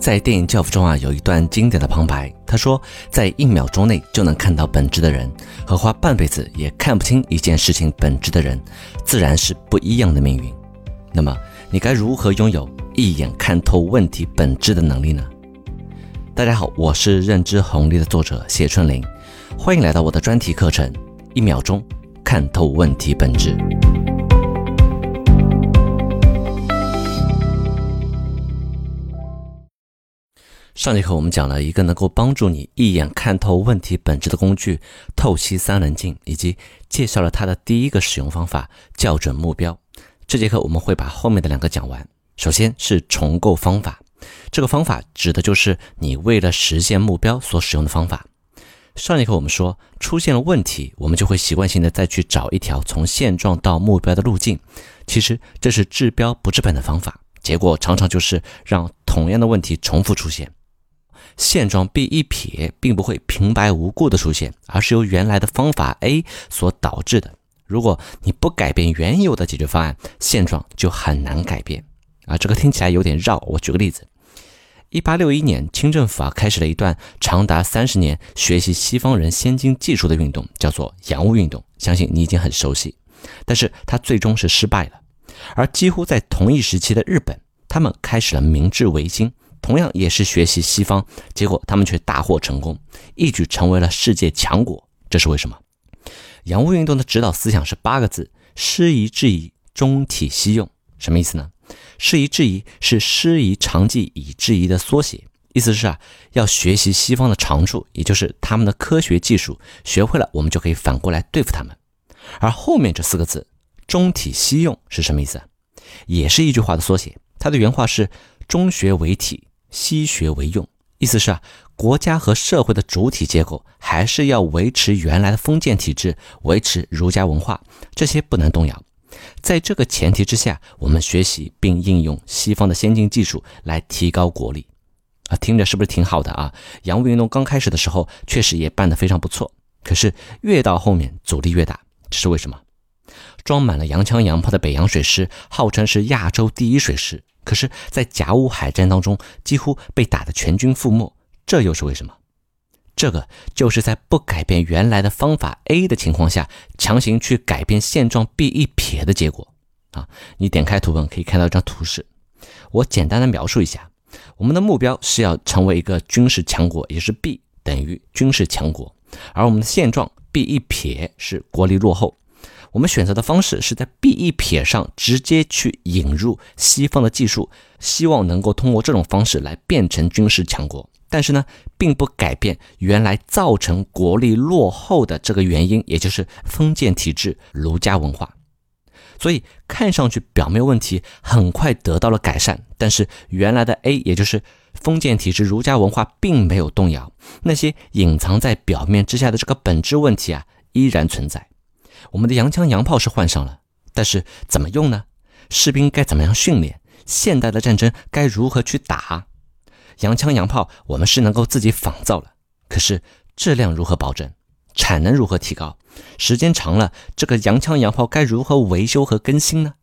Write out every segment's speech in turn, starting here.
在电影《教父》中啊，有一段经典的旁白，他说：“在一秒钟内就能看到本质的人，和花半辈子也看不清一件事情本质的人，自然是不一样的命运。”那么，你该如何拥有一眼看透问题本质的能力呢？大家好，我是认知红利的作者谢春林，欢迎来到我的专题课程《一秒钟看透问题本质》。上节课我们讲了一个能够帮助你一眼看透问题本质的工具——透析三棱镜，以及介绍了它的第一个使用方法——校准目标。这节课我们会把后面的两个讲完。首先是重构方法，这个方法指的就是你为了实现目标所使用的方法。上节课我们说，出现了问题，我们就会习惯性的再去找一条从现状到目标的路径。其实这是治标不治本的方法，结果常常就是让同样的问题重复出现。现状 B 一撇并不会平白无故的出现，而是由原来的方法 A 所导致的。如果你不改变原有的解决方案，现状就很难改变。啊，这个听起来有点绕。我举个例子：一八六一年，清政府啊开始了一段长达三十年学习西方人先进技术的运动，叫做洋务运动。相信你已经很熟悉，但是它最终是失败了。而几乎在同一时期的日本，他们开始了明治维新。同样也是学习西方，结果他们却大获成功，一举成为了世界强国。这是为什么？洋务运动的指导思想是八个字：师夷制夷，中体西用。什么意思呢？师夷制夷是师夷长技以制夷的缩写，意思是啊，要学习西方的长处，也就是他们的科学技术，学会了我们就可以反过来对付他们。而后面这四个字“中体西用”是什么意思？也是一句话的缩写，它的原话是“中学为体”。西学为用，意思是啊，国家和社会的主体结构还是要维持原来的封建体制，维持儒家文化，这些不能动摇。在这个前提之下，我们学习并应用西方的先进技术来提高国力。啊，听着是不是挺好的啊？洋务运动刚开始的时候确实也办得非常不错，可是越到后面阻力越大，这是为什么？装满了洋枪洋炮的北洋水师，号称是亚洲第一水师。可是，在甲午海战当中，几乎被打得全军覆没，这又是为什么？这个就是在不改变原来的方法 A 的情况下，强行去改变现状 B 一撇的结果啊！你点开图文可以看到一张图示，我简单的描述一下：我们的目标是要成为一个军事强国，也是 B 等于军事强国，而我们的现状 B 一撇是国力落后。我们选择的方式是在 B 一撇上直接去引入西方的技术，希望能够通过这种方式来变成军事强国。但是呢，并不改变原来造成国力落后的这个原因，也就是封建体制、儒家文化。所以看上去表面问题很快得到了改善，但是原来的 A，也就是封建体制、儒家文化并没有动摇，那些隐藏在表面之下的这个本质问题啊，依然存在。我们的洋枪洋炮是换上了，但是怎么用呢？士兵该怎么样训练？现代的战争该如何去打？洋枪洋炮我们是能够自己仿造了，可是质量如何保证？产能如何提高？时间长了，这个洋枪洋炮该如何维修和更新呢？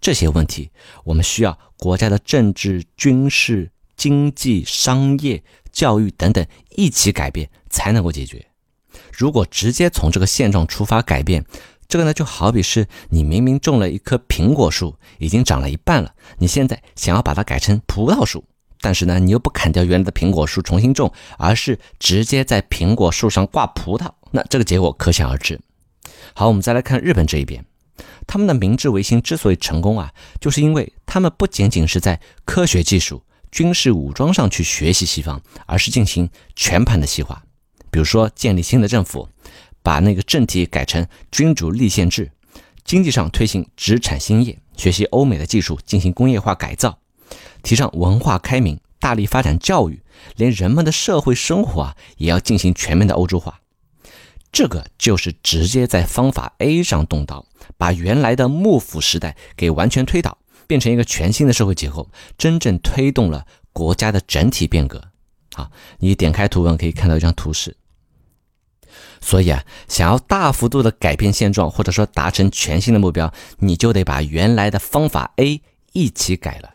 这些问题，我们需要国家的政治、军事、经济、商业、教育等等一起改变，才能够解决。如果直接从这个现状出发改变，这个呢就好比是你明明种了一棵苹果树，已经长了一半了，你现在想要把它改成葡萄树，但是呢你又不砍掉原来的苹果树重新种，而是直接在苹果树上挂葡萄，那这个结果可想而知。好，我们再来看日本这一边，他们的明治维新之所以成功啊，就是因为他们不仅仅是在科学技术、军事武装上去学习西方，而是进行全盘的西化。比如说，建立新的政府，把那个政体改成君主立宪制；经济上推行殖产兴业，学习欧美的技术进行工业化改造；提倡文化开明，大力发展教育，连人们的社会生活啊也要进行全面的欧洲化。这个就是直接在方法 A 上动刀，把原来的幕府时代给完全推倒，变成一个全新的社会结构，真正推动了国家的整体变革。好，你点开图文可以看到一张图示。所以啊，想要大幅度的改变现状，或者说达成全新的目标，你就得把原来的方法 A 一起改了。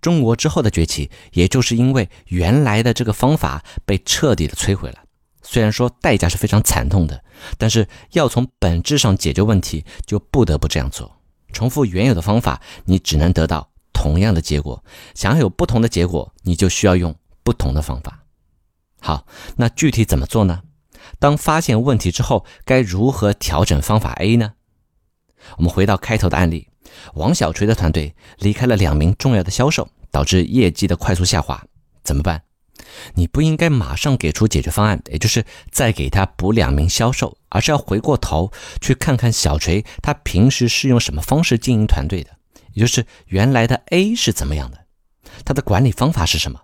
中国之后的崛起，也就是因为原来的这个方法被彻底的摧毁了。虽然说代价是非常惨痛的，但是要从本质上解决问题，就不得不这样做。重复原有的方法，你只能得到同样的结果。想要有不同的结果，你就需要用不同的方法。好，那具体怎么做呢？当发现问题之后，该如何调整方法 A 呢？我们回到开头的案例，王小锤的团队离开了两名重要的销售，导致业绩的快速下滑，怎么办？你不应该马上给出解决方案，也就是再给他补两名销售，而是要回过头去看看小锤他平时是用什么方式经营团队的，也就是原来的 A 是怎么样的，他的管理方法是什么，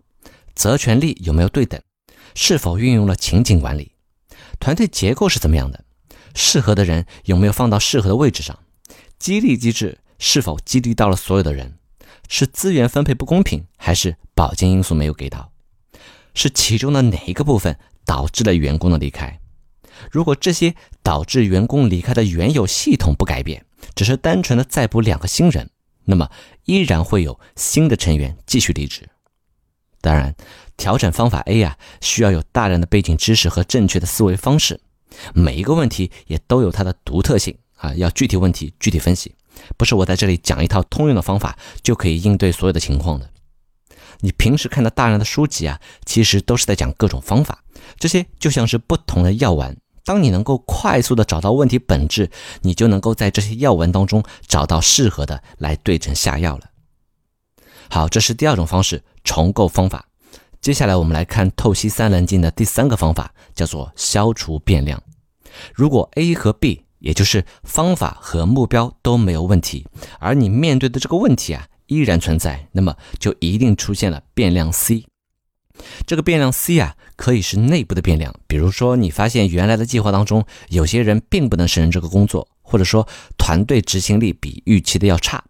责权利有没有对等，是否运用了情景管理，团队结构是怎么样的，适合的人有没有放到适合的位置上，激励机制是否激励到了所有的人，是资源分配不公平，还是保健因素没有给到？是其中的哪一个部分导致了员工的离开？如果这些导致员工离开的原有系统不改变，只是单纯的再补两个新人，那么依然会有新的成员继续离职。当然，调整方法 A 呀，需要有大量的背景知识和正确的思维方式。每一个问题也都有它的独特性啊，要具体问题具体分析，不是我在这里讲一套通用的方法就可以应对所有的情况的。你平时看到大量的书籍啊，其实都是在讲各种方法，这些就像是不同的药丸。当你能够快速的找到问题本质，你就能够在这些药丸当中找到适合的来对症下药了。好，这是第二种方式，重构方法。接下来我们来看透析三棱镜的第三个方法，叫做消除变量。如果 A 和 B，也就是方法和目标都没有问题，而你面对的这个问题啊。依然存在，那么就一定出现了变量 C。这个变量 C 啊，可以是内部的变量，比如说你发现原来的计划当中有些人并不能胜任这个工作，或者说团队执行力比预期的要差。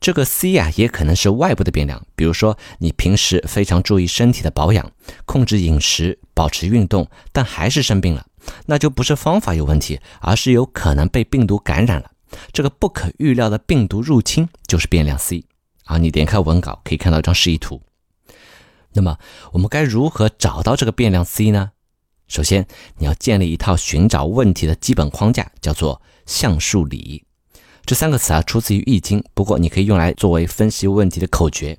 这个 C 啊，也可能是外部的变量，比如说你平时非常注意身体的保养，控制饮食，保持运动，但还是生病了，那就不是方法有问题，而是有可能被病毒感染了。这个不可预料的病毒入侵就是变量 C。啊，你点开文稿可以看到一张示意图。那么我们该如何找到这个变量 C 呢？首先，你要建立一套寻找问题的基本框架，叫做橡树理。这三个词啊，出自于《易经》，不过你可以用来作为分析问题的口诀。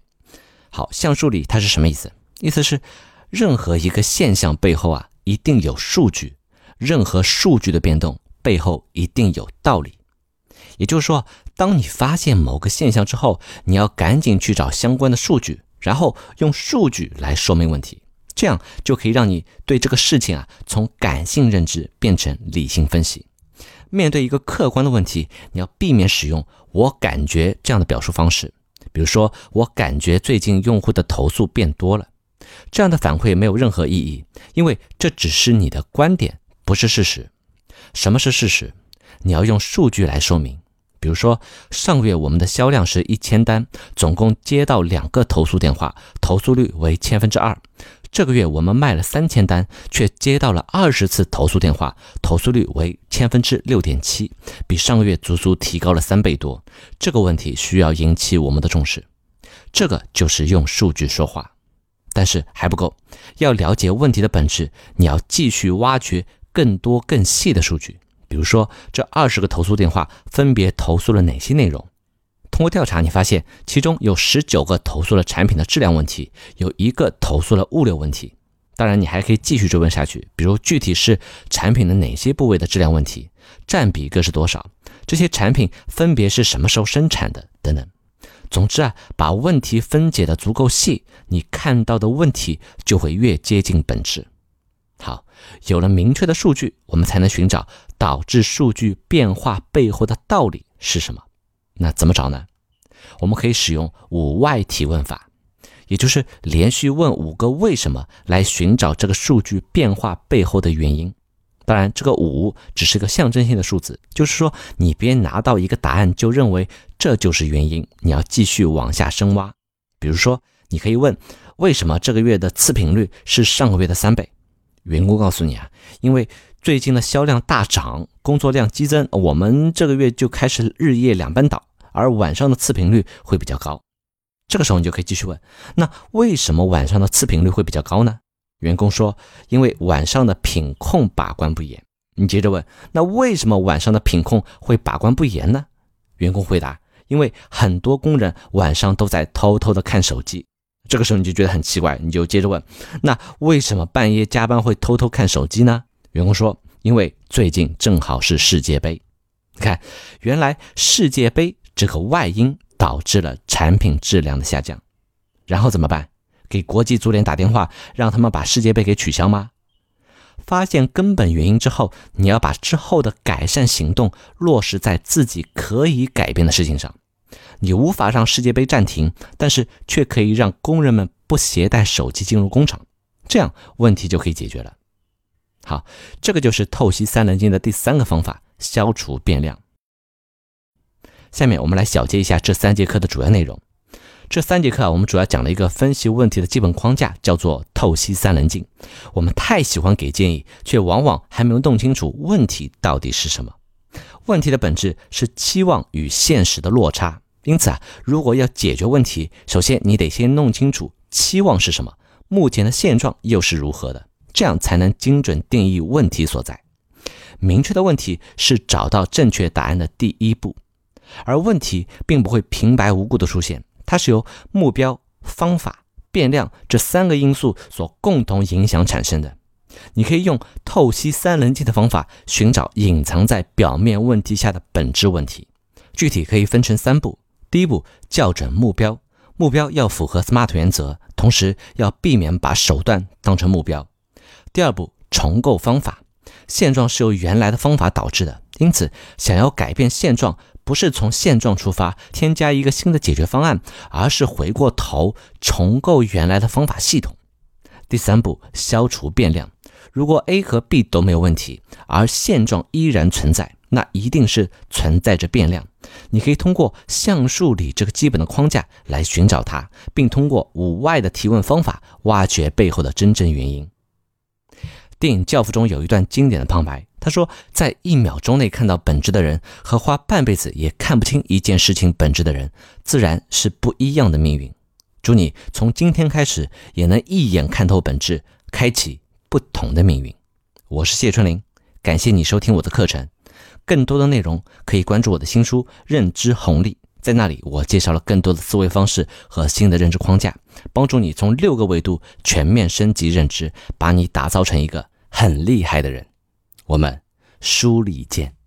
好，橡树理它是什么意思？意思是任何一个现象背后啊，一定有数据；任何数据的变动背后一定有道理。也就是说，当你发现某个现象之后，你要赶紧去找相关的数据，然后用数据来说明问题，这样就可以让你对这个事情啊，从感性认知变成理性分析。面对一个客观的问题，你要避免使用“我感觉”这样的表述方式。比如说，我感觉最近用户的投诉变多了，这样的反馈没有任何意义，因为这只是你的观点，不是事实。什么是事实？你要用数据来说明。比如说，上个月我们的销量是一千单，总共接到两个投诉电话，投诉率为千分之二。这个月我们卖了三千单，却接到了二十次投诉电话，投诉率为千分之六点七，比上个月足足提高了三倍多。这个问题需要引起我们的重视，这个就是用数据说话。但是还不够，要了解问题的本质，你要继续挖掘更多更细的数据。比如说，这二十个投诉电话分别投诉了哪些内容？通过调查，你发现其中有十九个投诉了产品的质量问题，有一个投诉了物流问题。当然，你还可以继续追问下去，比如具体是产品的哪些部位的质量问题，占比各是多少？这些产品分别是什么时候生产的？等等。总之啊，把问题分解的足够细，你看到的问题就会越接近本质。好，有了明确的数据，我们才能寻找导致数据变化背后的道理是什么。那怎么找呢？我们可以使用五外提问法，也就是连续问五个为什么来寻找这个数据变化背后的原因。当然，这个五只是个象征性的数字，就是说你别拿到一个答案就认为这就是原因，你要继续往下深挖。比如说，你可以问为什么这个月的次品率是上个月的三倍。员工告诉你啊，因为最近的销量大涨，工作量激增，我们这个月就开始日夜两班倒，而晚上的次频率会比较高。这个时候你就可以继续问：那为什么晚上的次频率会比较高呢？员工说：因为晚上的品控把关不严。你接着问：那为什么晚上的品控会把关不严呢？员工回答：因为很多工人晚上都在偷偷的看手机。这个时候你就觉得很奇怪，你就接着问：那为什么半夜加班会偷偷看手机呢？员工说：因为最近正好是世界杯。你看，原来世界杯这个外因。导致了产品质量的下降，然后怎么办？给国际足联打电话，让他们把世界杯给取消吗？发现根本原因之后，你要把之后的改善行动落实在自己可以改变的事情上。你无法让世界杯暂停，但是却可以让工人们不携带手机进入工厂，这样问题就可以解决了。好，这个就是透析三棱镜的第三个方法：消除变量。下面我们来小结一下这三节课的主要内容。这三节课啊，我们主要讲了一个分析问题的基本框架，叫做透析三棱镜。我们太喜欢给建议，却往往还没有弄清楚问题到底是什么。问题的本质是期望与现实的落差。因此啊，如果要解决问题，首先你得先弄清楚期望是什么，目前的现状又是如何的，这样才能精准定义问题所在。明确的问题是找到正确答案的第一步。而问题并不会平白无故的出现，它是由目标、方法、变量这三个因素所共同影响产生的。你可以用透析三棱镜的方法寻找隐藏在表面问题下的本质问题。具体可以分成三步：第一步，校准目标，目标要符合 SMART 原则，同时要避免把手段当成目标；第二步，重构方法，现状是由原来的方法导致的，因此想要改变现状。不是从现状出发添加一个新的解决方案，而是回过头重构原来的方法系统。第三步，消除变量。如果 A 和 B 都没有问题，而现状依然存在，那一定是存在着变量。你可以通过橡树里这个基本的框架来寻找它，并通过五外的提问方法挖掘背后的真正原因。电影《教父》中有一段经典的旁白。他说，在一秒钟内看到本质的人，和花半辈子也看不清一件事情本质的人，自然是不一样的命运。祝你从今天开始，也能一眼看透本质，开启不同的命运。我是谢春林，感谢你收听我的课程。更多的内容可以关注我的新书《认知红利》，在那里我介绍了更多的思维方式和新的认知框架，帮助你从六个维度全面升级认知，把你打造成一个很厉害的人。我们书里见。